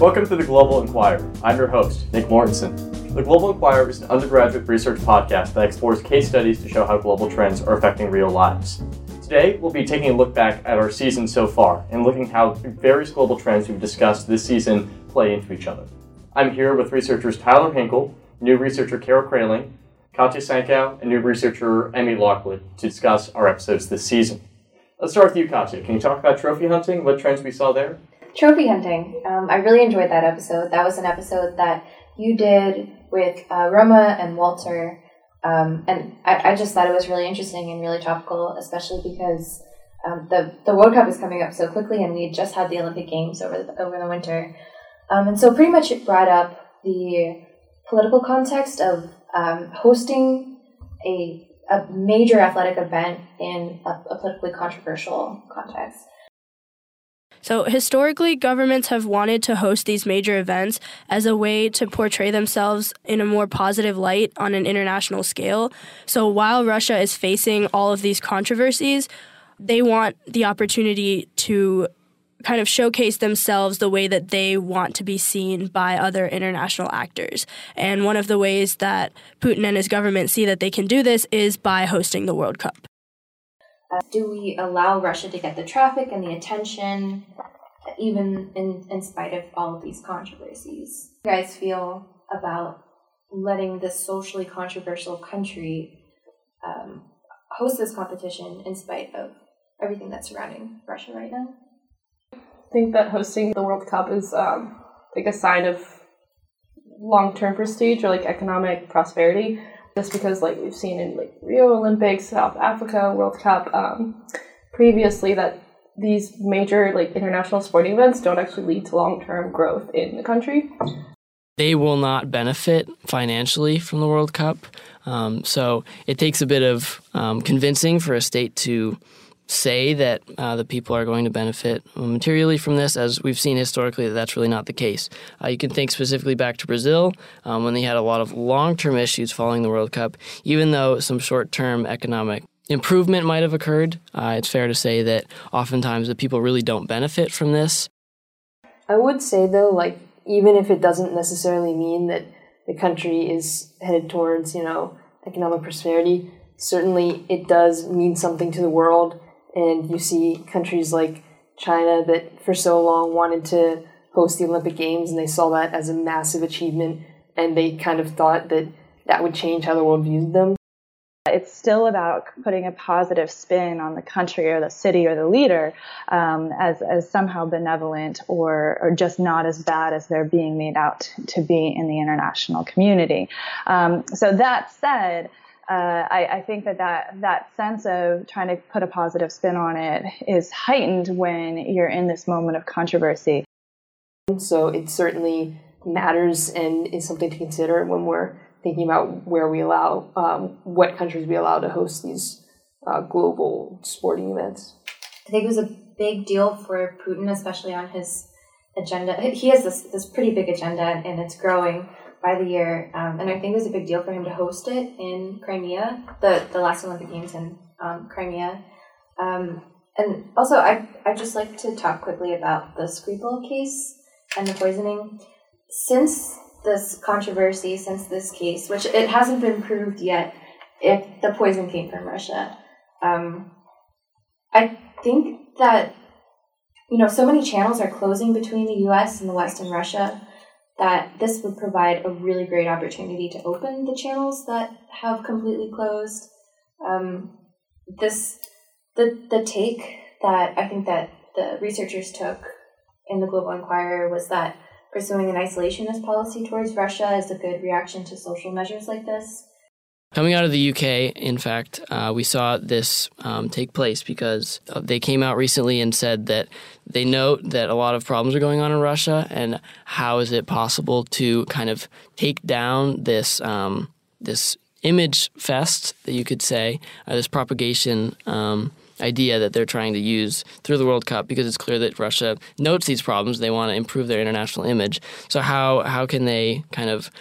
Welcome to the Global Inquirer. I'm your host, Nick Mortensen. The Global Inquirer is an undergraduate research podcast that explores case studies to show how global trends are affecting real lives. Today, we'll be taking a look back at our season so far and looking how various global trends we've discussed this season play into each other. I'm here with researchers Tyler Hinkle, new researcher Carol Kraling, Katya Sankow, and new researcher Emmy Lockwood to discuss our episodes this season. Let's start with you, Katya. Can you talk about trophy hunting? What trends we saw there? Trophy hunting. Um, I really enjoyed that episode. That was an episode that you did with uh, Roma and Walter. Um, and I, I, just thought it was really interesting and really topical, especially because um, the, the World Cup is coming up so quickly and we just had the Olympic Games over the, over the winter. Um, and so pretty much it brought up the political context of um, hosting a a major athletic event in a, a politically controversial context. So, historically, governments have wanted to host these major events as a way to portray themselves in a more positive light on an international scale. So, while Russia is facing all of these controversies, they want the opportunity to kind of showcase themselves the way that they want to be seen by other international actors. And one of the ways that Putin and his government see that they can do this is by hosting the World Cup. Uh, do we allow Russia to get the traffic and the attention, even in, in spite of all of these controversies? You guys feel about letting this socially controversial country um, host this competition in spite of everything that's surrounding Russia right now? I think that hosting the World Cup is um, like a sign of long term prestige or like economic prosperity. Just because like we've seen in like Rio Olympics, South Africa World Cup, um, previously that these major like international sporting events don't actually lead to long term growth in the country. They will not benefit financially from the World Cup. Um, so it takes a bit of um, convincing for a state to say that uh, the people are going to benefit materially from this, as we've seen historically that that's really not the case. Uh, you can think specifically back to Brazil um, when they had a lot of long term issues following the World Cup, even though some short term economic improvement might have occurred. Uh, it's fair to say that oftentimes the people really don't benefit from this. I would say, though, like, even if it doesn't necessarily mean that the country is headed towards, you know, economic prosperity, certainly it does mean something to the world and you see countries like China that for so long wanted to host the Olympic Games and they saw that as a massive achievement and they kind of thought that that would change how the world viewed them. It's still about putting a positive spin on the country or the city or the leader um, as, as somehow benevolent or, or just not as bad as they're being made out to be in the international community. Um, so that said, uh, I, I, think that, that that sense of trying to put a positive spin on it is heightened when you're in this moment of controversy. So it certainly matters and is something to consider when we're thinking about where we allow, um, what countries we allow to host these uh, global sporting events. I think it was a big deal for Putin, especially on his agenda. He has this, this pretty big agenda and it's growing by the year, um, and I think it was a big deal for him to host it in Crimea, the the last Olympic Games in um, Crimea. Um, and also, I I just like to talk quickly about the Skripal case and the poisoning. Since this controversy, since this case, which it hasn't been proved yet, if the poison came from Russia, um, I think that you know so many channels are closing between the U.S. and the West and Russia that this would provide a really great opportunity to open the channels that have completely closed. Um, this the the take that I think that the researchers took in the Global Inquirer was that pursuing an isolationist policy towards Russia is a good reaction to social measures like this. Coming out of the UK, in fact, uh, we saw this um, take place because they came out recently and said that they note that a lot of problems are going on in Russia, and how is it possible to kind of take down this um, this image fest that you could say, uh, this propagation um, idea that they're trying to use through the World Cup because it's clear that Russia notes these problems. They want to improve their international image. So how how can they kind of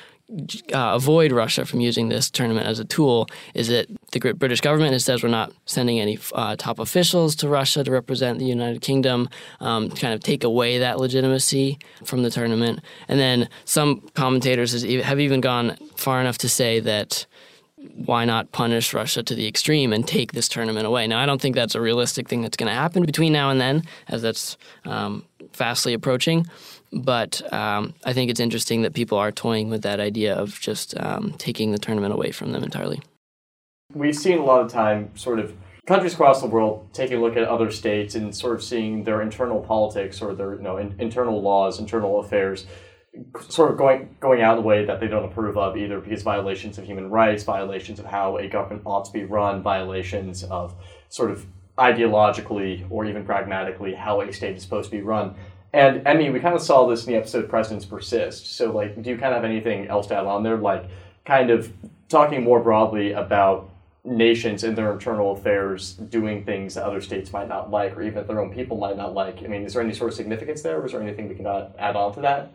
uh, avoid Russia from using this tournament as a tool is that the British government says we're not sending any uh, top officials to Russia to represent the United Kingdom, um, kind of take away that legitimacy from the tournament. And then some commentators have even gone far enough to say that why not punish Russia to the extreme and take this tournament away? Now, I don't think that's a realistic thing that's going to happen between now and then, as that's um, fastly approaching. But um, I think it's interesting that people are toying with that idea of just um, taking the tournament away from them entirely. We've seen a lot of time, sort of countries across the world taking a look at other states and sort of seeing their internal politics or their you know in, internal laws, internal affairs, sort of going going out of the way that they don't approve of either because violations of human rights, violations of how a government ought to be run, violations of sort of ideologically or even pragmatically how a state is supposed to be run. And I mean, we kind of saw this in the episode "Presidents Persist." So, like, do you kind of have anything else to add on there? Like, kind of talking more broadly about nations and their internal affairs doing things that other states might not like, or even their own people might not like. I mean, is there any sort of significance there, or is there anything we can add on to that?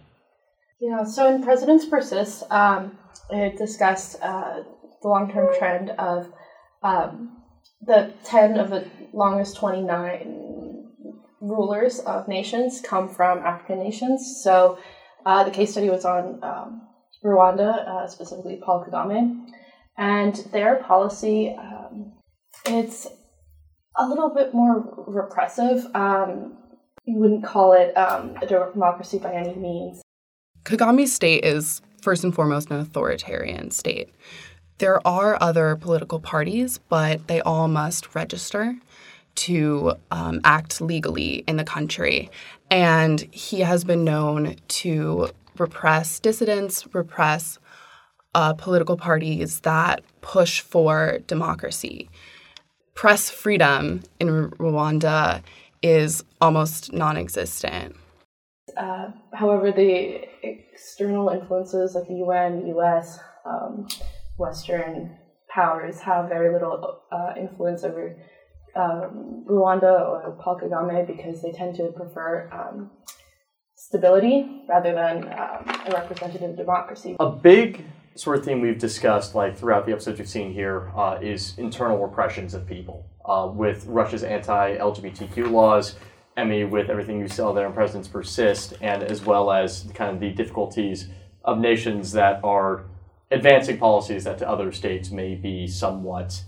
Yeah. So, in Presidents Persist, um, it discussed uh, the long-term trend of um, the ten of the longest twenty-nine rulers of nations come from African nations. So uh, the case study was on um, Rwanda, uh, specifically Paul Kagame, and their policy um, it's a little bit more repressive. Um, you wouldn't call it um, a democracy by any means. Kagame's state is first and foremost an authoritarian state. There are other political parties, but they all must register to um, act legally in the country. And he has been known to repress dissidents, repress uh, political parties that push for democracy. Press freedom in Rwanda is almost non existent. Uh, however, the external influences like the UN, US, um, Western powers have very little uh, influence over um, Rwanda or Paul Kagame because they tend to prefer um, stability rather than um, a representative democracy. A big sort of theme we've discussed, like throughout the episodes we've seen here, uh, is internal repressions of people. Uh, with Russia's anti-LGBTQ laws, Emmy, with everything you saw there in Presidents Persist, and as well as kind of the difficulties of nations that are advancing policies that to other states may be somewhat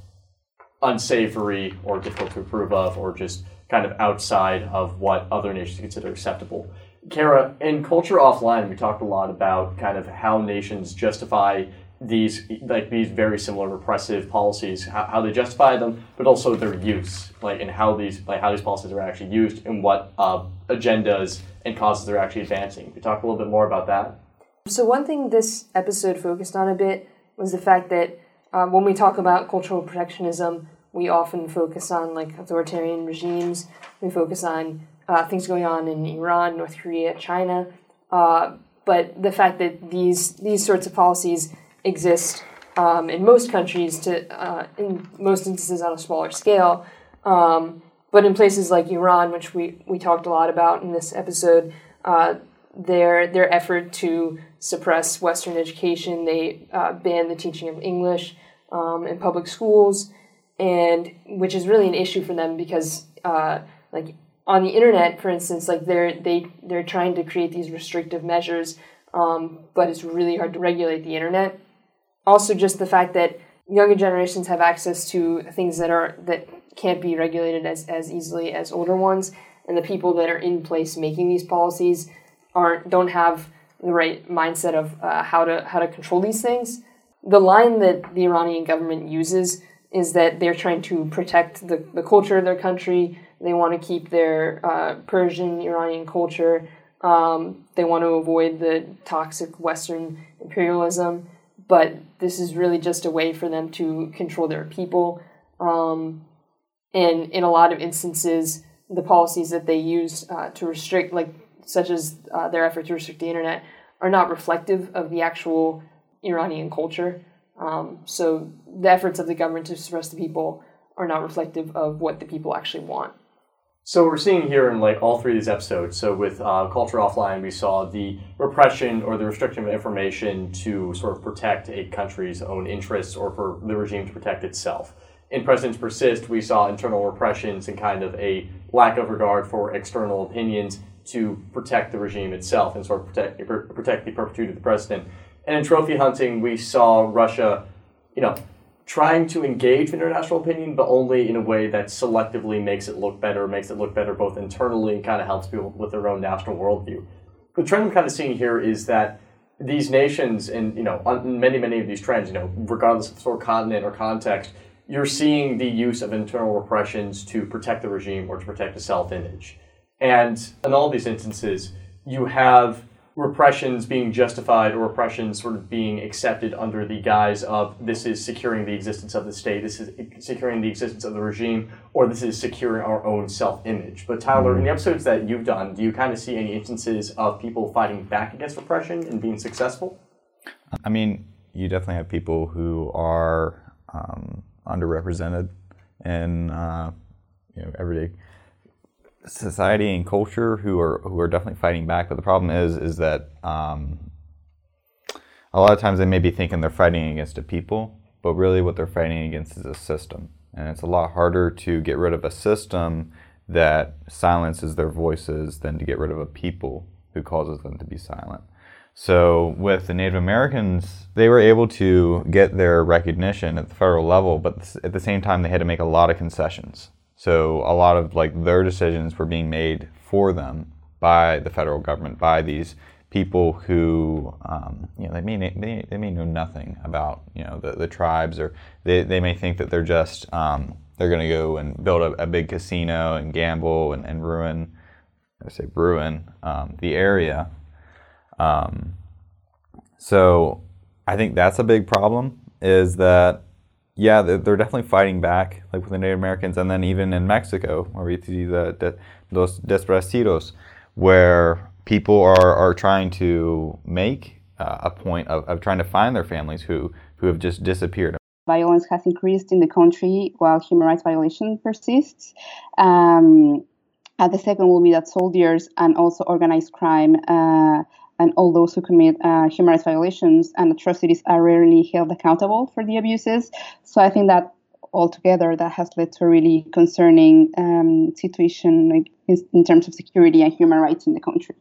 unsavory or difficult to approve of or just kind of outside of what other nations consider acceptable. Kara, in Culture Offline, we talked a lot about kind of how nations justify these like these very similar repressive policies, how, how they justify them, but also their use, like and how these like how these policies are actually used and what uh, agendas and causes they're actually advancing. We talk a little bit more about that. So one thing this episode focused on a bit was the fact that um, when we talk about cultural protectionism, we often focus on like authoritarian regimes. We focus on uh, things going on in Iran, North Korea, China. Uh, but the fact that these these sorts of policies exist um, in most countries, to uh, in most instances on a smaller scale, um, but in places like Iran, which we, we talked a lot about in this episode, uh, their their effort to suppress Western education, they uh, ban the teaching of English um, in public schools, and which is really an issue for them because, uh, like on the internet, for instance, like they're they they're trying to create these restrictive measures, um, but it's really hard to regulate the internet. Also, just the fact that younger generations have access to things that are that can't be regulated as, as easily as older ones, and the people that are in place making these policies aren't don't have the right mindset of uh, how to how to control these things the line that the Iranian government uses is that they're trying to protect the, the culture of their country. They want to keep their uh, Persian Iranian culture. Um, they want to avoid the toxic Western imperialism. But this is really just a way for them to control their people. Um, and in a lot of instances, the policies that they use uh, to restrict, like such as uh, their effort to restrict the internet, are not reflective of the actual Iranian culture. Um, so the efforts of the government to suppress the people are not reflective of what the people actually want. So we're seeing here in like all three of these episodes. So with uh, Culture Offline, we saw the repression or the restriction of information to sort of protect a country's own interests or for the regime to protect itself. In Presidents Persist, we saw internal repressions and kind of a lack of regard for external opinions to protect the regime itself and sort of protect protect the perpetuity of the president. And in Trophy Hunting, we saw Russia, you know, trying to engage international opinion, but only in a way that selectively makes it look better, makes it look better both internally and kind of helps people with their own national worldview. The trend I'm kind of seeing here is that these nations, and you know, on many many of these trends, you know, regardless of sort of continent or context, you're seeing the use of internal repressions to protect the regime or to protect a self-image. And in all these instances, you have repressions being justified or repressions sort of being accepted under the guise of this is securing the existence of the state, this is securing the existence of the regime, or this is securing our own self image. But Tyler, in the episodes that you've done, do you kind of see any instances of people fighting back against repression and being successful? I mean, you definitely have people who are um, underrepresented in uh, you know everyday society and culture who are who are definitely fighting back. But the problem is is that um, a lot of times they may be thinking they're fighting against a people, but really what they're fighting against is a system. And it's a lot harder to get rid of a system that silences their voices than to get rid of a people who causes them to be silent. So with the Native Americans, they were able to get their recognition at the federal level, but at the same time they had to make a lot of concessions. So a lot of like their decisions were being made for them by the federal government, by these people who um, you know they may, they, they may know nothing about you know the, the tribes or they, they may think that they're just um, they're going to go and build a, a, big casino and gamble and, and ruin I say ruin um, the area. Um, so I think that's a big problem is that yeah, they're, definitely fighting back, like with the Native Americans, and then even in Mexico, where we see the, the los where people are, are trying to make uh, a point of, of trying to find their families who, who have just disappeared. Violence has increased in the country while human rights violation persists. Um, and the second will be that soldiers and also organized crime uh, and all those who commit uh, human rights violations and atrocities are rarely held accountable for the abuses. So I think that altogether that has led to a really concerning um, situation like, in, in terms of security and human rights in the country.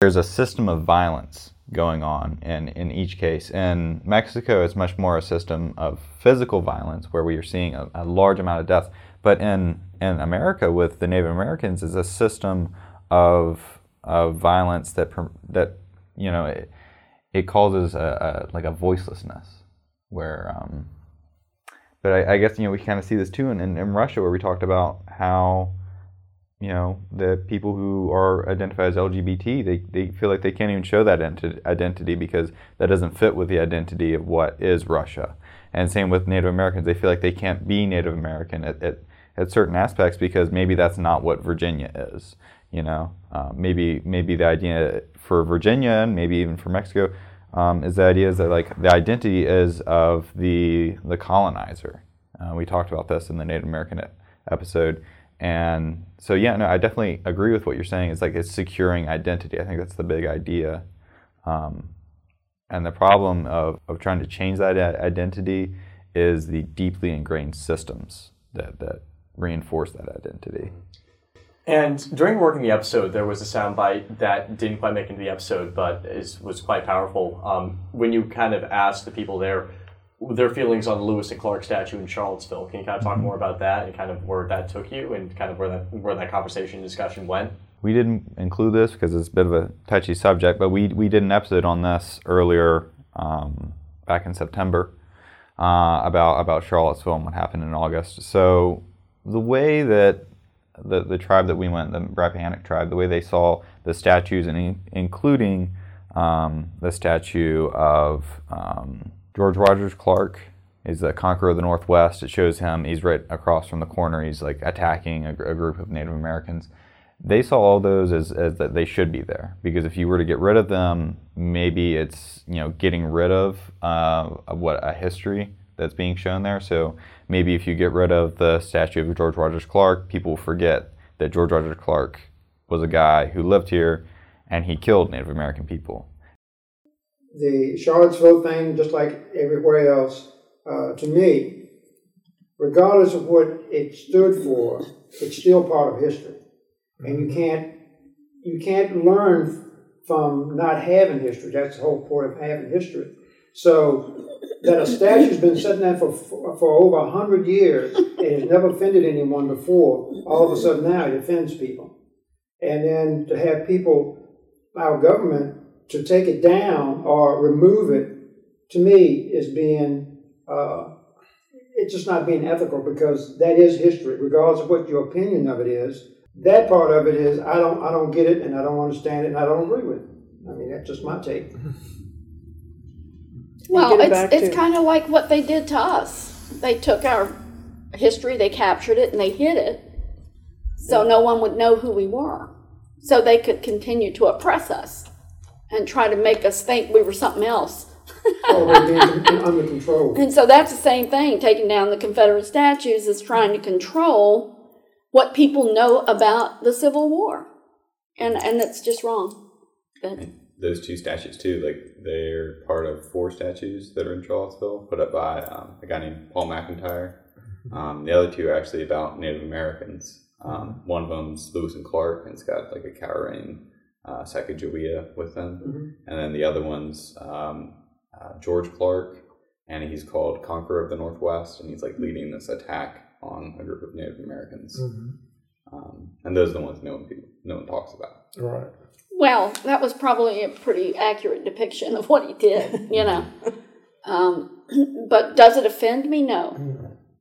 There's a system of violence going on in, in each case. In Mexico, it's much more a system of physical violence where we are seeing a, a large amount of death. But in, in America, with the Native Americans, is a system of of violence that that you know it, it causes a, a, like a voicelessness where um, but I, I, guess you know we kind of see this too in, in, in, Russia where we talked about how you know the people who are identified as LGBT they, they feel like they can't even show that identity because that doesn't fit with the identity of what is Russia. And same with Native Americans they feel like they can't be Native American at, at, at certain aspects because maybe that's not what Virginia is you know, uh, maybe maybe the idea for Virginia and maybe even for Mexico um, is the idea is that like the identity is of the the colonizer. Uh, we talked about this in the Native American episode, and so yeah, no, I definitely agree with what you're saying. It's like it's securing identity. I think that's the big idea, um, and the problem of of trying to change that identity is the deeply ingrained systems that that reinforce that identity. And during working the episode, there was a soundbite that didn't quite make into the episode, but is, was quite powerful. Um, when you kind of asked the people there their feelings on the Lewis and Clark statue in Charlottesville, can you kind of talk mm-hmm. more about that and kind of where that took you and kind of where that where that conversation discussion went? We didn't include this because it's a bit of a touchy subject, but we we did an episode on this earlier um, back in September uh, about about Charlottesville and what happened in August. So the way that the, the tribe that we went, the Rappahannock tribe, the way they saw the statues, and in, including um, the statue of um, George Rogers Clark, is the conqueror of the Northwest. It shows him, he's right across from the corner, he's like attacking a, a group of Native Americans. They saw all those as, as that they should be there because if you were to get rid of them, maybe it's you know getting rid of uh, what a history that's being shown there. So maybe if you get rid of the statue of George Rogers Clark, people forget that George Rogers Clark was a guy who lived here and he killed Native American people. The Charlottesville thing, just like everywhere else, uh, to me, regardless of what it stood for, it's still part of history, and you can't you can't learn from not having history. That's the whole point of having history. So that a statue's been sitting there for for over a hundred years and has never offended anyone before. All of a sudden now it offends people, and then to have people, our government, to take it down or remove it, to me is being uh, it's just not being ethical because that is history, regardless of what your opinion of it is. That part of it is I don't I don't get it and I don't understand it and I don't agree with it. I mean that's just my take. Well, it's, it's kind of like what they did to us. They took our history, they captured it, and they hid it so no one would know who we were. So they could continue to oppress us and try to make us think we were something else. Under control. And so that's the same thing. Taking down the Confederate statues is trying to control what people know about the Civil War. And, and it's just wrong. But, those two statues too, like they're part of four statues that are in Charlottesville, put up by um, a guy named Paul McIntire. Um, the other two are actually about Native Americans. Um, one of them's Lewis and Clark, and it's got like a cowering uh, Sacagawea with them, Mhm. and then the other one's um, uh, George Clark, and he's called Conqueror of the Northwest, and he's like leading this attack on a group of Native Americans. Um, and those are the ones no one no one talks about. Right. Well, that was probably a pretty accurate depiction of what he did, you know. Um, but does it offend me? No.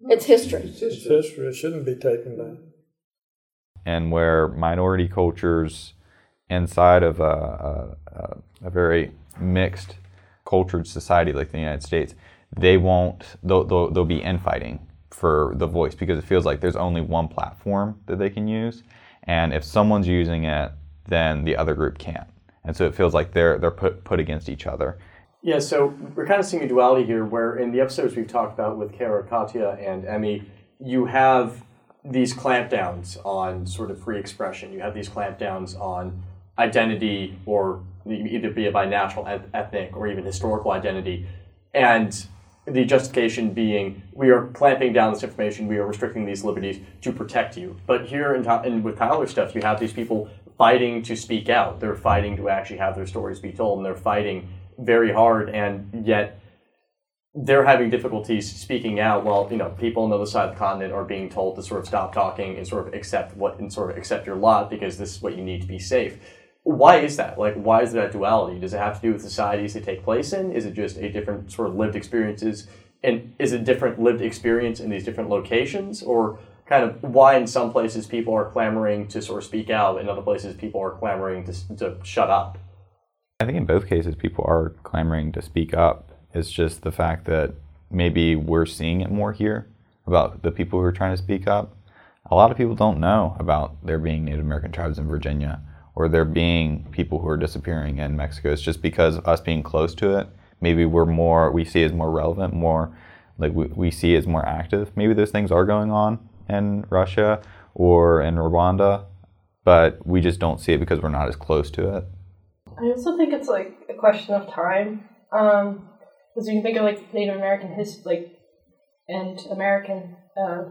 It's history. It's history. It shouldn't be taken down. and where minority cultures inside of a, a, a, a very mixed cultured society like the United States, they won't, they'll, they'll, they'll be infighting for the voice because it feels like there's only one platform that they can use. And if someone's using it, then the other group can't. And so it feels like they're, they're put, put against each other. Yeah, so we're kind of seeing a duality here where in the episodes we've talked about with Kara, Katya, and Emmy, you have these clampdowns on sort of free expression. You have these clampdowns on identity or either be it by natural, eth- ethnic, or even historical identity. And the justification being we are clamping down this information, we are restricting these liberties to protect you. But here in, in with Tyler's stuff, you have these people fighting to speak out. They're fighting to actually have their stories be told, and they're fighting very hard, and yet they're having difficulties speaking out while you know people on the other side of the continent are being told to sort of stop talking and sort of accept what and sort of accept your lot because this is what you need to be safe. Why is that? Like, why is that duality? Does it have to do with societies they take place in? Is it just a different sort of lived experiences? And is it different lived experience in these different locations? Or kind of why in some places people are clamoring to sort of speak out, in other places people are clamoring to, to shut up? I think in both cases, people are clamoring to speak up. It's just the fact that maybe we're seeing it more here about the people who are trying to speak up. A lot of people don't know about there being Native American tribes in Virginia or there being people who are disappearing in Mexico. It's just because us being close to it, maybe we're more, we see it as more relevant, more like we, we see it as more active. Maybe those things are going on in Russia or in Rwanda, but we just don't see it because we're not as close to it. I also think it's like a question of time. Um, because you can think of like Native American history, like, and American uh,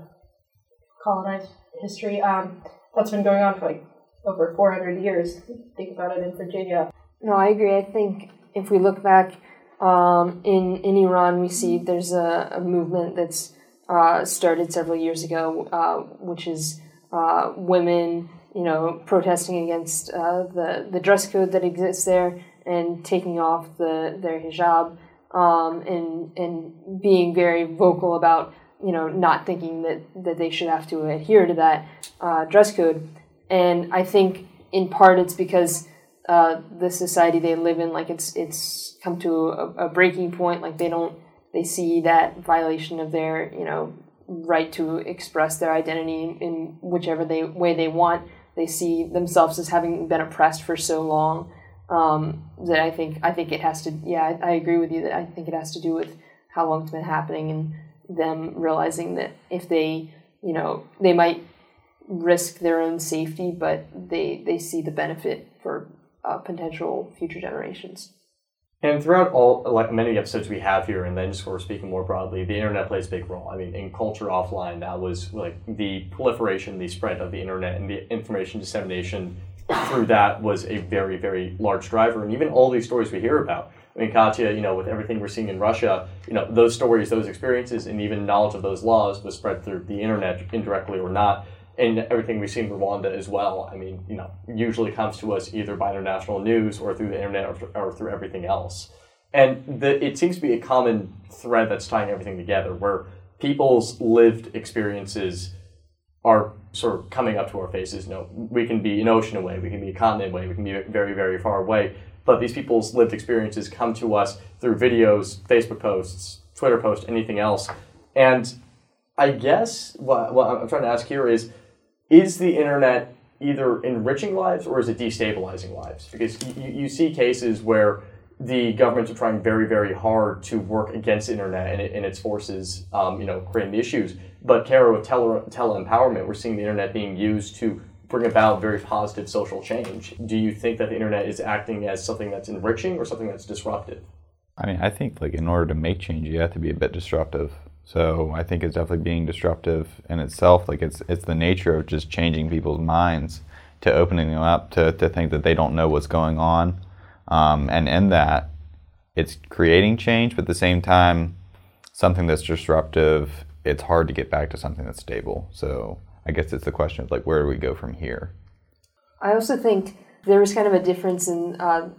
colonized history. Um, that's been going on for like over 400 years. Think about it in Virginia. No, I agree. I think if we look back um, in in Iran, we see there's a, a movement that's uh, started several years ago, uh, which is uh, women, you know, protesting against uh, the the dress code that exists there and taking off the their hijab um, and and being very vocal about you know not thinking that that they should have to adhere to that uh, dress code. And I think in part it's because uh, the society they live in, like it's it's come to a, a breaking point. Like they don't they see that violation of their you know right to express their identity in whichever they way they want. They see themselves as having been oppressed for so long um, that I think I think it has to. Yeah, I, I agree with you that I think it has to do with how long it's been happening and them realizing that if they you know they might risk their own safety, but they they see the benefit for uh, potential future generations. And throughout all, like many episodes we have here, and then just of speaking more broadly, the internet plays a big role. I mean, in culture offline, that was like the proliferation, the spread of the internet, and the information dissemination through that was a very, very large driver. And even all these stories we hear about, I mean, Katya, you know, with everything we're seeing in Russia, you know, those stories, those experiences, and even knowledge of those laws was spread through the internet, indirectly or not. And everything we see in Rwanda as well, I mean, you know, usually comes to us either by international news or through the internet or, or through everything else. And the, it seems to be a common thread that's tying everything together, where people's lived experiences are sort of coming up to our faces. You know, we can be an ocean away, we can be a continent away, we can be very, very far away, but these people's lived experiences come to us through videos, Facebook posts, Twitter posts, anything else. And I guess what, what I'm trying to ask here is is the internet either enriching lives or is it destabilizing lives? Because you, you see cases where the governments are trying very, very hard to work against internet and, it, and its forces, um, you know, creating the issues. But Kara, with tele, tele-empowerment, we're seeing the internet being used to bring about very positive social change. Do you think that the internet is acting as something that's enriching or something that's disruptive? I mean, I think like in order to make change, you have to be a bit disruptive. So I think it's definitely being disruptive in itself. Like it's it's the nature of just changing people's minds to opening them up to, to think that they don't know what's going on. Um, and in that, it's creating change, but at the same time, something that's disruptive, it's hard to get back to something that's stable. So I guess it's the question of like, where do we go from here? I also think there was kind of a difference in uh,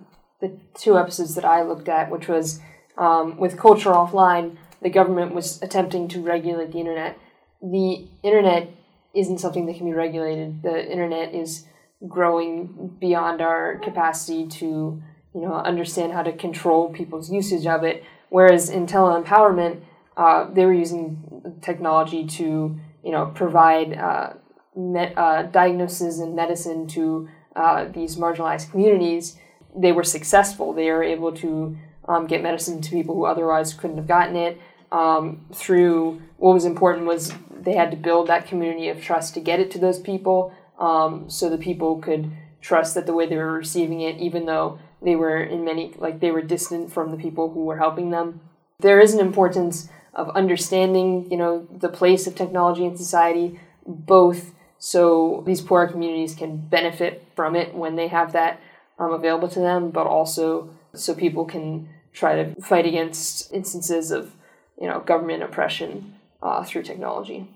the two episodes that I looked at, which was um, with Culture Offline, the government was attempting to regulate the internet. The internet isn't something that can be regulated. The internet is growing beyond our capacity to, you know, understand how to control people's usage of it. Whereas in tele-empowerment, uh, they were using technology to, you know, provide uh, uh, diagnosis and medicine to uh, these marginalized communities. They were successful. They were able to um, get medicine to people who otherwise couldn't have gotten it. Um, through what was important was they had to build that community of trust to get it to those people, um, so the people could trust that the way they were receiving it, even though they were in many like they were distant from the people who were helping them. There is an importance of understanding, you know, the place of technology in society, both so these poorer communities can benefit from it when they have that um, available to them, but also so people can try to fight against instances of you know government oppression uh, through technology.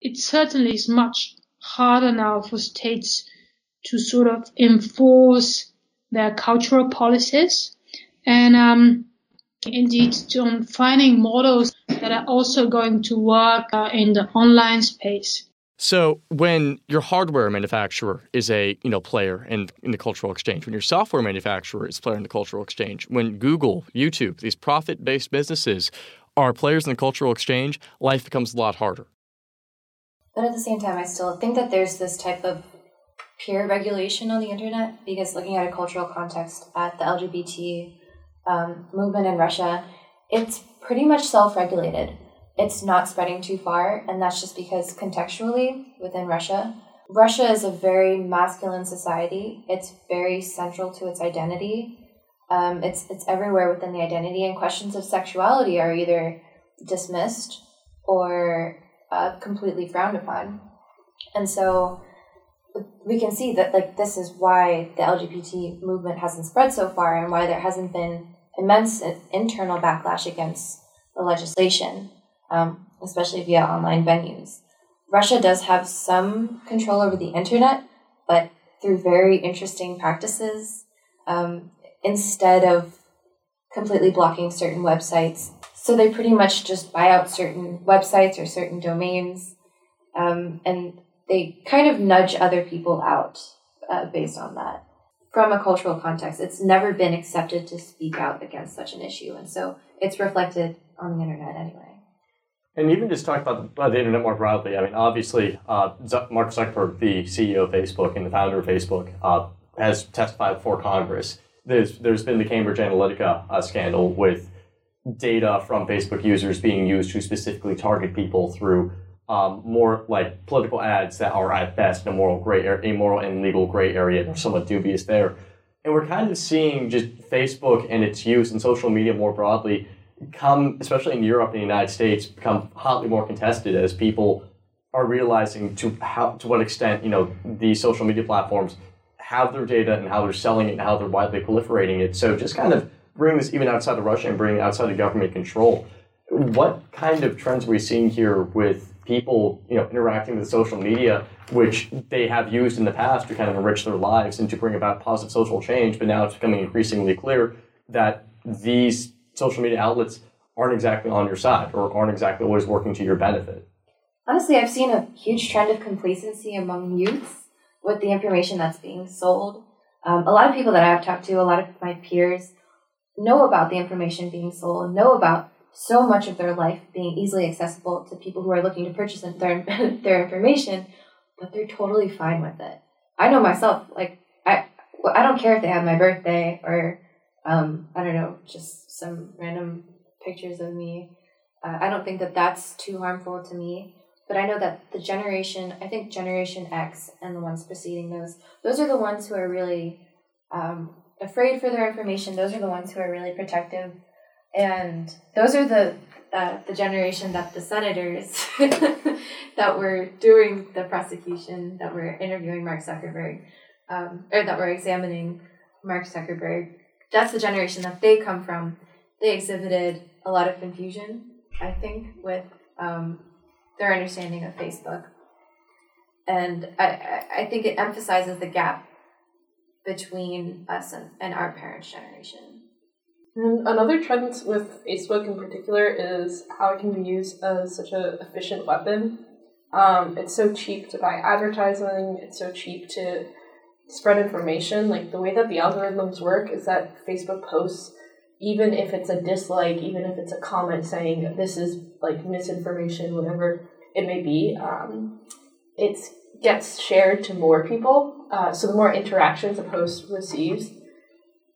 It certainly is much harder now for states to sort of enforce their cultural policies and um, indeed on finding models that are also going to work uh, in the online space. So when your hardware manufacturer is a you know player in, in the cultural exchange, when your software manufacturer is a player in the cultural exchange, when Google, YouTube, these profit-based businesses are players in the cultural exchange, life becomes a lot harder. But at the same time, I still think that there's this type of peer regulation on the internet because looking at a cultural context at the LGBT um, movement in Russia, it's pretty much self-regulated it's not spreading too far, and that's just because contextually within Russia, Russia is a very masculine society. It's very central to its identity. Um, it's it's everywhere within the identity, and questions of sexuality are either dismissed or uh, completely frowned upon. And so we can see that like this is why the LGBT movement hasn't spread so far, and why there hasn't been immense internal backlash against the legislation um, especially via online venues. Russia does have some control over the internet, but through very interesting practices, um, instead of completely blocking certain websites. So they pretty much just buy out certain websites or certain domains, um, and they kind of nudge other people out uh, based on that. From a cultural context, it's never been accepted to speak out against such an issue, and so it's reflected on the internet anyway. And even just talk about the, internet more broadly. I mean, obviously, uh, Mark Zuckerberg, the CEO of Facebook and the founder of Facebook, uh, has testified before Congress. There's there's been the Cambridge Analytica uh, scandal with data from Facebook users being used to specifically target people through um, more like political ads that are at best a moral gray, a moral and legal gray area. Somewhat dubious there, and we're kind of seeing just Facebook and its use and social media more broadly come, especially in Europe and the United States, become hotly more contested as people are realizing to how to what extent you know these social media platforms have their data and how they're selling it and how they're widely proliferating it. So just kind of bring this even outside of Russia and bring it outside of government control. What kind of trends are we seeing here with people, you know, interacting with social media, which they have used in the past to kind of enrich their lives and to bring about positive social change, but now it's becoming increasingly clear that these social media outlets aren't exactly on your side or aren't exactly always working to your benefit. Honestly, I've seen a huge trend of complacency among youths with the information that's being sold. Um, a lot of people that I've talked to, a lot of my peers, know about the information being sold, know about so much of their life being easily accessible to people who are looking to purchase their their information, but they're totally fine with it. I know myself, like I, I don't care if they have my birthday or, um, I don't know, just some random pictures of me. Uh, I don't think that that's too harmful to me. But I know that the generation, I think Generation X and the ones preceding those, those are the ones who are really um, afraid for their information. Those are the ones who are really protective, and those are the uh, the generation that the senators that were doing the prosecution, that were interviewing Mark Zuckerberg, um, or that were examining Mark Zuckerberg. That's the generation that they come from. They exhibited a lot of confusion, I think, with um, their understanding of Facebook. And I, I think it emphasizes the gap between us and, and our parents' generation. And another trend with Facebook in particular is how it can be used as such an efficient weapon. Um, it's so cheap to buy advertising, it's so cheap to spread information. Like the way that the algorithms work is that Facebook posts, even if it's a dislike, even if it's a comment saying this is like misinformation, whatever, it may be, um, it gets shared to more people. Uh, so the more interactions a post receives,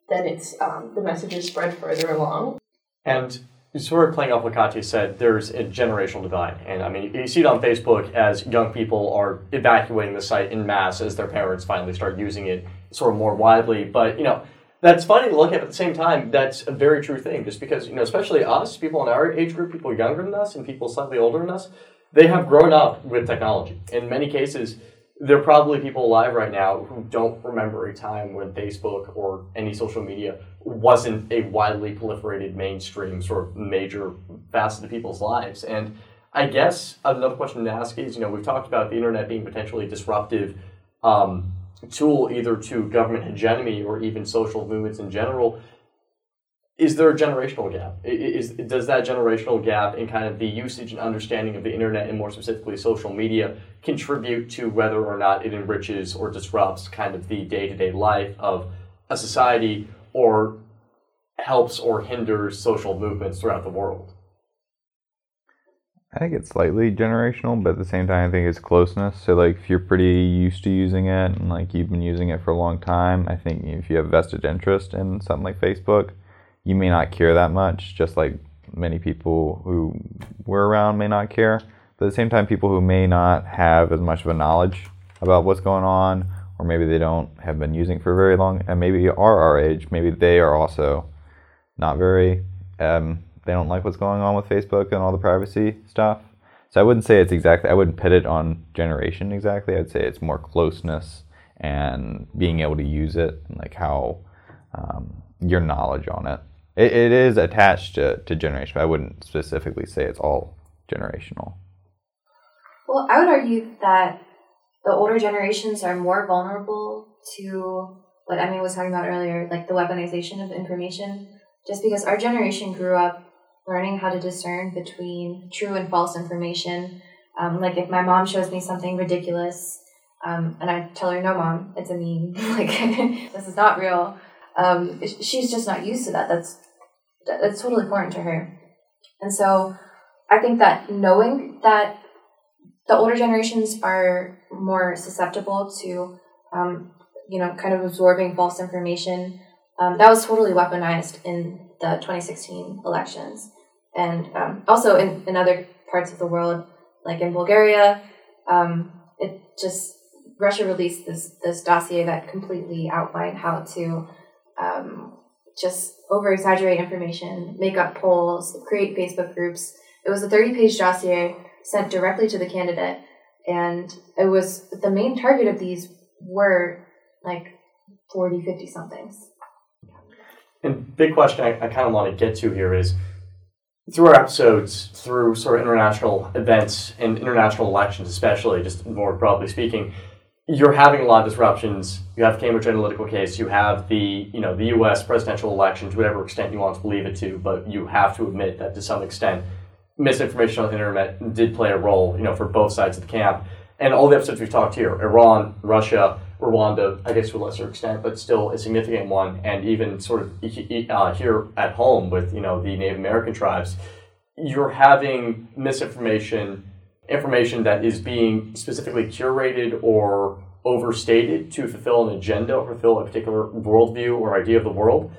then it's um, the message is spread further along. And sort of playing off what Katya said, there's a generational divide. And I mean, you see it on Facebook as young people are evacuating the site in mass as their parents finally start using it sort of more widely. But, you know, that's funny to look at at the same time. That's a very true thing, just because, you know, especially us, people in our age group, people younger than us, and people slightly older than us, they have grown up with technology. In many cases, there are probably people alive right now who don't remember a time when Facebook or any social media wasn't a widely proliferated mainstream sort of major facet of people's lives. And I guess another question to ask is, you know, we've talked about the internet being potentially disruptive um, tool either to government hegemony or even social movements in general is there a generational gap? Is, does that generational gap in kind of the usage and understanding of the internet and more specifically social media contribute to whether or not it enriches or disrupts kind of the day to day life of a society or helps or hinders social movements throughout the world? I think it's slightly generational, but at the same time, I think it's closeness. So, like, if you're pretty used to using it and like you've been using it for a long time, I think if you have vested interest in something like Facebook, you may not care that much, just like many people who were around may not care. But at the same time, people who may not have as much of a knowledge about what's going on, or maybe they don't have been using for very long, and maybe are our age, maybe they are also not very, um, they don't like what's going on with Facebook and all the privacy stuff. So I wouldn't say it's exactly, I wouldn't pit it on generation exactly. I'd say it's more closeness and being able to use it, and like how um, your knowledge on it. It, it is attached to, to generation, but I wouldn't specifically say it's all generational. Well, I would argue that the older generations are more vulnerable to what Emmy was talking about earlier, like the weaponization of information, just because our generation grew up learning how to discern between true and false information. Um, like if my mom shows me something ridiculous, um, and I tell her, "No, mom, it's a meme. like this is not real." Um, she's just not used to that. That's that's totally foreign to her. And so I think that knowing that the older generations are more susceptible to, um, you know, kind of absorbing false information, um, that was totally weaponized in the 2016 elections. And um, also in, in other parts of the world, like in Bulgaria. Um, it just Russia released this this dossier that completely outlined how to um, just over exaggerate information, make up polls, create Facebook groups. It was a 30 page dossier sent directly to the candidate, and it was the main target of these were like 40, 50 somethings. And big question I, I kind of want to get to here is through our episodes, through sort of international events and international elections, especially, just more broadly speaking, you're having a lot of disruptions. You have Cambridge Analytica case. You have the you know the U.S. presidential election to whatever extent you want to believe it to. But you have to admit that to some extent, misinformation on the internet did play a role. You know, for both sides of the camp. And all the episodes we've talked here, Iran, Russia, Rwanda, I guess to a lesser extent, but still a significant one, and even sort of uh, here at home with you know the Native American tribes, you're having misinformation, information that is being specifically curated or overstated to fulfill an agenda or fulfill a particular worldview or idea of the world.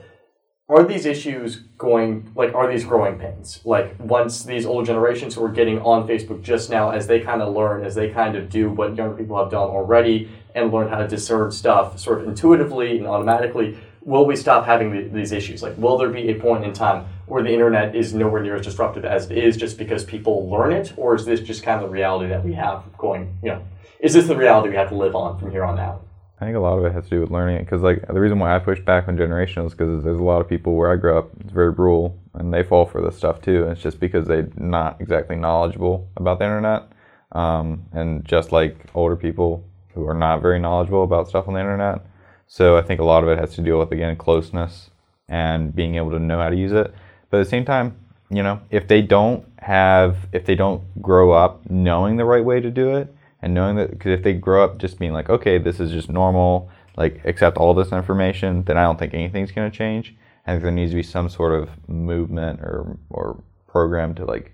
Are these issues going like are these growing pains? Like once these older generations who are getting on Facebook just now, as they kind of learn, as they kind of do what younger people have done already, and learn how to discern stuff sort of intuitively and automatically, will we stop having the, these issues? Like, will there be a point in time where the internet is nowhere near as disruptive as it is just because people learn it? Or is this just kind of the reality that we have going, you know, is this the reality we have to live on from here on out? I think a lot of it has to do with learning it because, like, the reason why I push back on generational is because there's a lot of people where I grew up, it's very rural, and they fall for this stuff too. And it's just because they're not exactly knowledgeable about the internet. Um, and just like older people, who are not very knowledgeable about stuff on the internet. So I think a lot of it has to deal with again closeness and being able to know how to use it. But at the same time, you know, if they don't have, if they don't grow up knowing the right way to do it, and knowing that, because if they grow up just being like, okay, this is just normal, like accept all this information, then I don't think anything's going to change. I think there needs to be some sort of movement or or program to like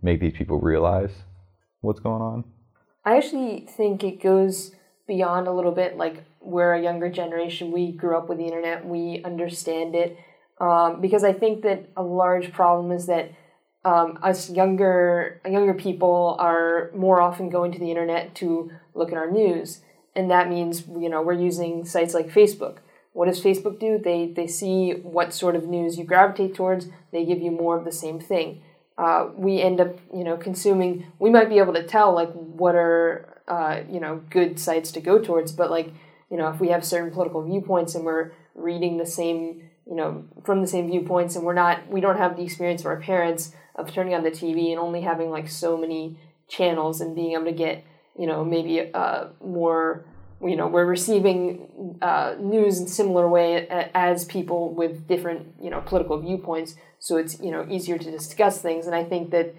make these people realize what's going on. I actually think it goes beyond a little bit. Like we're a younger generation, we grew up with the internet, we understand it. Um, because I think that a large problem is that um, us younger younger people are more often going to the internet to look at our news, and that means you know we're using sites like Facebook. What does Facebook do? They they see what sort of news you gravitate towards. They give you more of the same thing uh, we end up you know consuming we might be able to tell like what are uh, you know good sites to go towards but like you know if we have certain political viewpoints and we're reading the same you know from the same viewpoints and we're not we don't have the experience of our parents of turning on the tv and only having like so many channels and being able to get you know maybe uh, more you know we're receiving uh, news in similar way as people with different you know political viewpoints. So it's you know easier to discuss things. And i think that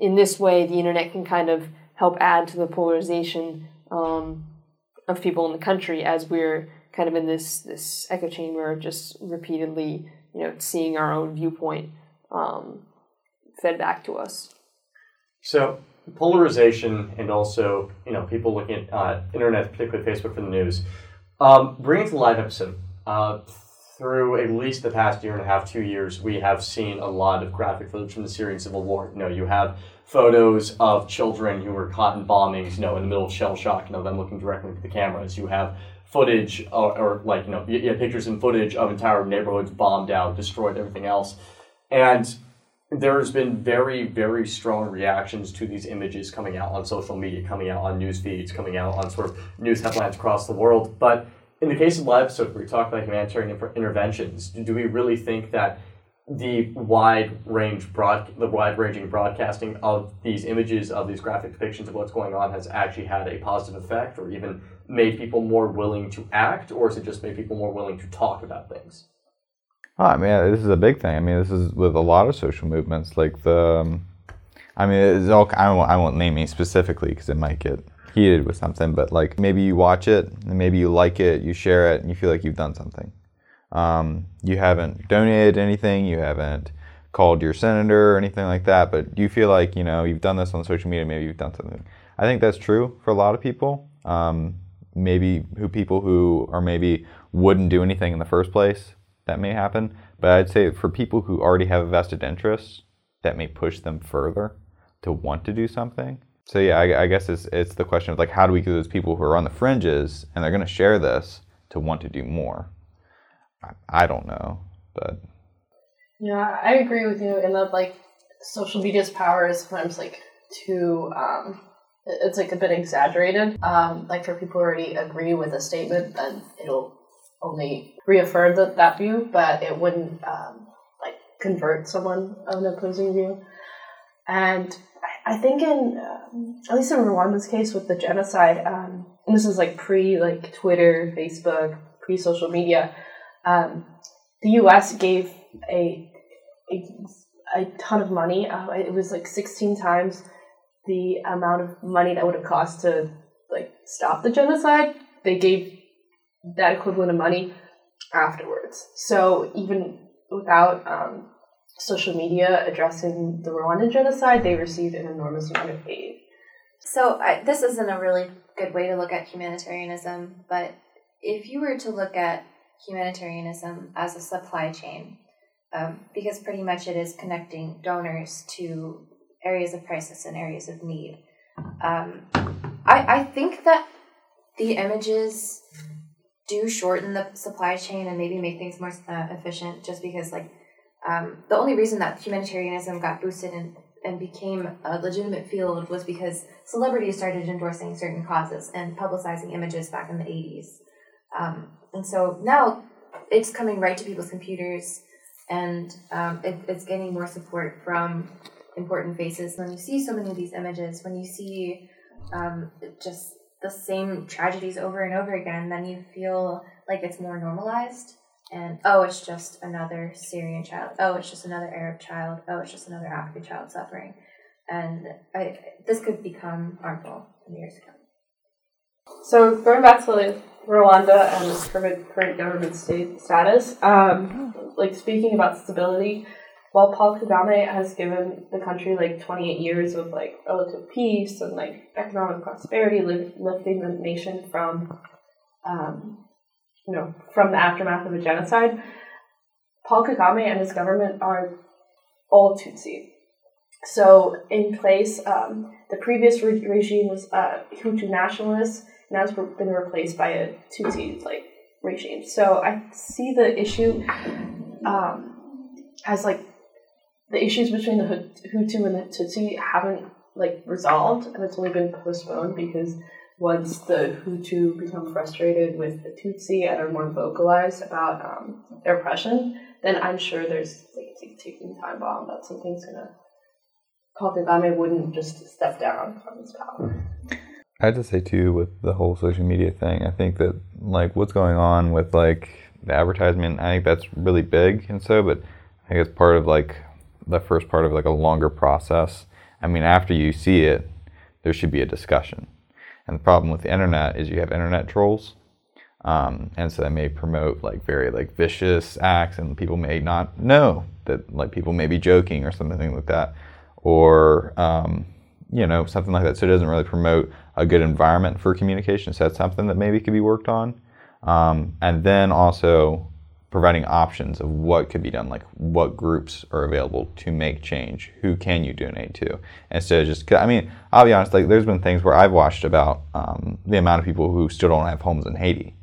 in this way the internet can kind of help add to the polarization um, of people in the country as we're kind of in this this echo chamber just repeatedly you know seeing our own viewpoint um, fed back to us so polarization and also you know people looking at uh, internet particularly facebook for the news um, bringing to the Libya episode uh, through at least the past year and a half, two years, we have seen a lot of graphic footage from the Syrian civil war. You know, you have photos of children who were caught in bombings, you know, in the middle of shell shock, you know, them looking directly into the cameras. You have footage or, or like, you know, you have pictures and footage of entire neighborhoods bombed out, destroyed, everything else. And there's been very, very strong reactions to these images coming out on social media, coming out on news feeds, coming out on sort of news headlines across the world. But in the case of Libya episode where we talk about humanitarian interventions, do we really think that the wide range broad the wide ranging broadcasting of these images of these graphic depictions of what's going on has actually had a positive effect or even made people more willing to act or has it just made people more willing to talk about things oh, I mean this is a big thing I mean this is with a lot of social movements like the um, I mean it's all I won't, I won't name any specifically because it might get heated with something, but like maybe you watch it and maybe you like it, you share it, and you feel like you've done something. Um, you haven't donated anything, you haven't called your senator or anything like that, but you feel like you know you've done this on social media, maybe you've done something. I think that's true for a lot of people. Um, maybe who people who are maybe wouldn't do anything in the first place, that may happen. But I'd say for people who already have a vested interest, that may push them further to want to do something So yeah, I, I, guess it's it's the question of like how do we get those people who are on the fringes and they're going to share this to want to do more? I, I don't know, but yeah, I agree with you in that like social media's power is sometimes like too um, it's like a bit exaggerated. Um, like for people who already agree with a statement, then it'll only reaffirm that that view, but it wouldn't um, like convert someone of an opposing view. And I, I think in um, at least in Rwanda's case with the genocide, um, and this is like pre like Twitter, Facebook, pre social media. Um, the U.S. gave a, a a ton of money. Uh, it was like sixteen times the amount of money that would have cost to like stop the genocide, they gave that equivalent of money afterwards. So even without um, social media addressing the Rwandan genocide, they received an enormous amount of aid. So I, this isn't a really good way to look at humanitarianism, but if you were to look at humanitarianism as a supply chain, um, because pretty much it is connecting donors to areas of crisis and areas of need. Um, I, I think that the images do shorten the supply chain and maybe make things more uh, efficient just because like um, the only reason that humanitarianism got boosted and, and became a legitimate field was because celebrities started endorsing certain causes and publicizing images back in the 80s um, and so now it's coming right to people's computers and um, it, it's getting more support from important faces. When you see so many of these images, when you see um, just the same tragedies over and over again, then you feel like it's more normalized. And oh, it's just another Syrian child. Oh, it's just another Arab child. Oh, it's just another African child suffering. And I, this could become harmful in years to come. So going back to like Rwanda and its current, current government state status, um, like speaking about stability, while Paul Kagame has given the country like 28 years of like relative peace and like economic prosperity, li- lifting the nation from, um, you know, from the aftermath of a genocide, Paul Kagame and his government are all Tutsi. So in place, um, the previous re- regime was uh, Hutu nationalists, now it's been replaced by a Tutsi like regime. So I see the issue um, as like the issues between the Hutu and the Tutsi haven't like resolved, and it's only been postponed because once the Hutu become frustrated with the Tutsi and are more vocalized about um, their oppression, then I'm sure there's like a ticking time bomb that something's gonna. Paul Kagame wouldn't just step down from his power. I have to say too with the whole social media thing, I think that like what's going on with like the advertisement, I think that's really big and so, but I think it's part of like the first part of like a longer process. I mean, after you see it, there should be a discussion. And the problem with the internet is you have internet trolls, um, and so they may promote like very like vicious acts, and people may not know that like people may be joking or something like that, or um, you know something like that. So it doesn't really promote a good environment for communication. So that's something that maybe could be worked on. Um, and then also providing options of what could be done, like what groups are available to make change, who can you donate to, instead of just. I mean, I'll be honest. Like, there's been things where I've watched about um, the amount of people who still don't have homes in Haiti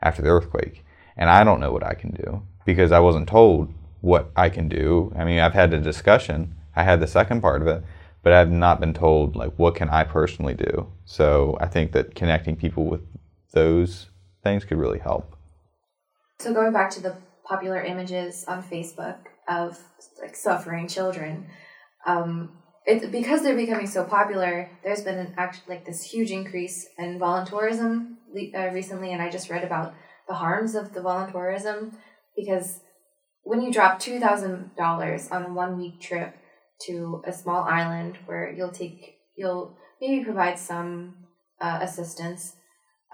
after the earthquake, and I don't know what I can do because I wasn't told what I can do. I mean, I've had a discussion. I had the second part of it, but I've not been told like what can I personally do. So I think that connecting people with those things could really help. So going back to the popular images on Facebook of like suffering children, um, it, because they're becoming so popular, there's been an act like this huge increase in volunteerism uh, recently, and I just read about the harms of the volunteerism because when you drop two thousand dollars on a one week trip to a small island where you'll take you'll maybe provide some uh, assistance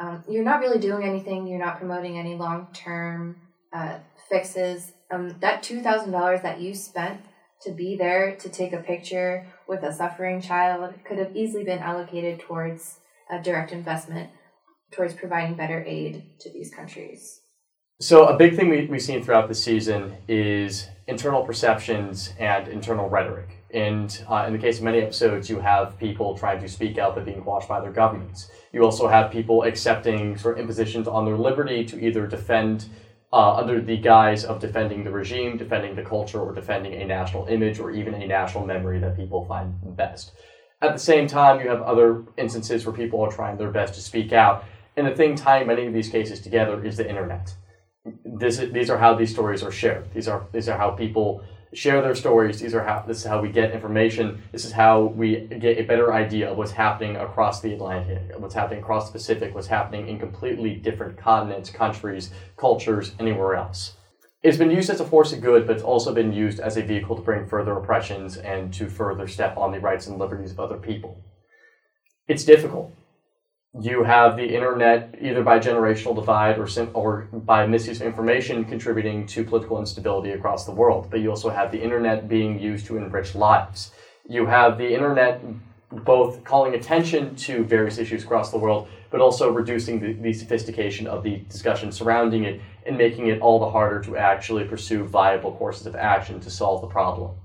um, you're not really doing anything. You're not promoting any long term uh, fixes. Um, that two thousand dollars that you spent to be there to take a picture with a suffering child could have easily been allocated towards a direct investment towards providing better aid to these countries. So, a big thing we, we've seen throughout the season is internal perceptions and internal rhetoric. And uh, in the case of many episodes, you have people trying to speak out but being quashed by their governments. You also have people accepting sort of impositions on their liberty to either defend uh, under the guise of defending the regime, defending the culture, or defending a national image or even a national memory that people find best. At the same time, you have other instances where people are trying their best to speak out. And the thing tying many of these cases together is the internet. This is, these are how these stories are shared. These are these are how people share their stories. These are how this is how we get information. This is how we get a better idea of what's happening across the Atlantic, what's happening across the Pacific, what's happening in completely different continents, countries, cultures, anywhere else. It's been used as a force of good, but it's also been used as a vehicle to bring further oppressions and to further step on the rights and liberties of other people. It's difficult. You have the internet, either by generational divide or, sim- or by misuse of information, contributing to political instability across the world. But you also have the internet being used to enrich lives. You have the internet both calling attention to various issues across the world, but also reducing the, the, sophistication of the discussion surrounding it and making it all the harder to actually pursue viable courses of action to solve the problem.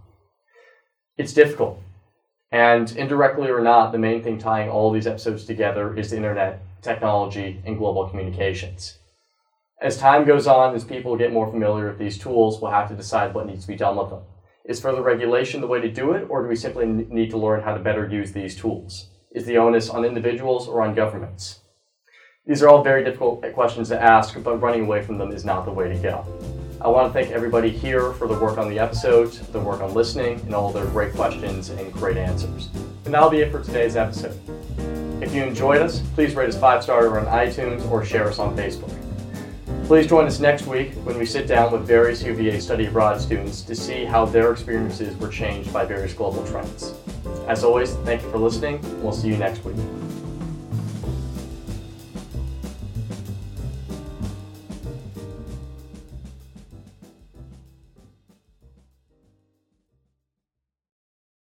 It's difficult. And indirectly or not, the main thing tying all these episodes together is the internet, technology, and global communications. As time goes on, as people get more familiar with these tools, we'll have to decide what needs to be done with them. Is further regulation the way to do it, or do we simply need to learn how to better use these tools? Is the onus on individuals or on governments? These are all very difficult questions to ask, but running away from them is not the way to go. I want to thank everybody here for the work on the episodes, the work on listening, and all their great questions and great answers. And that'll be it for today's episode. If you enjoyed us, please rate us five star on iTunes or share us on Facebook. Please join us next week when we sit down with various UVA study abroad students to see how their experiences were changed by various global trends. As always, thank you for listening. We'll see you next week.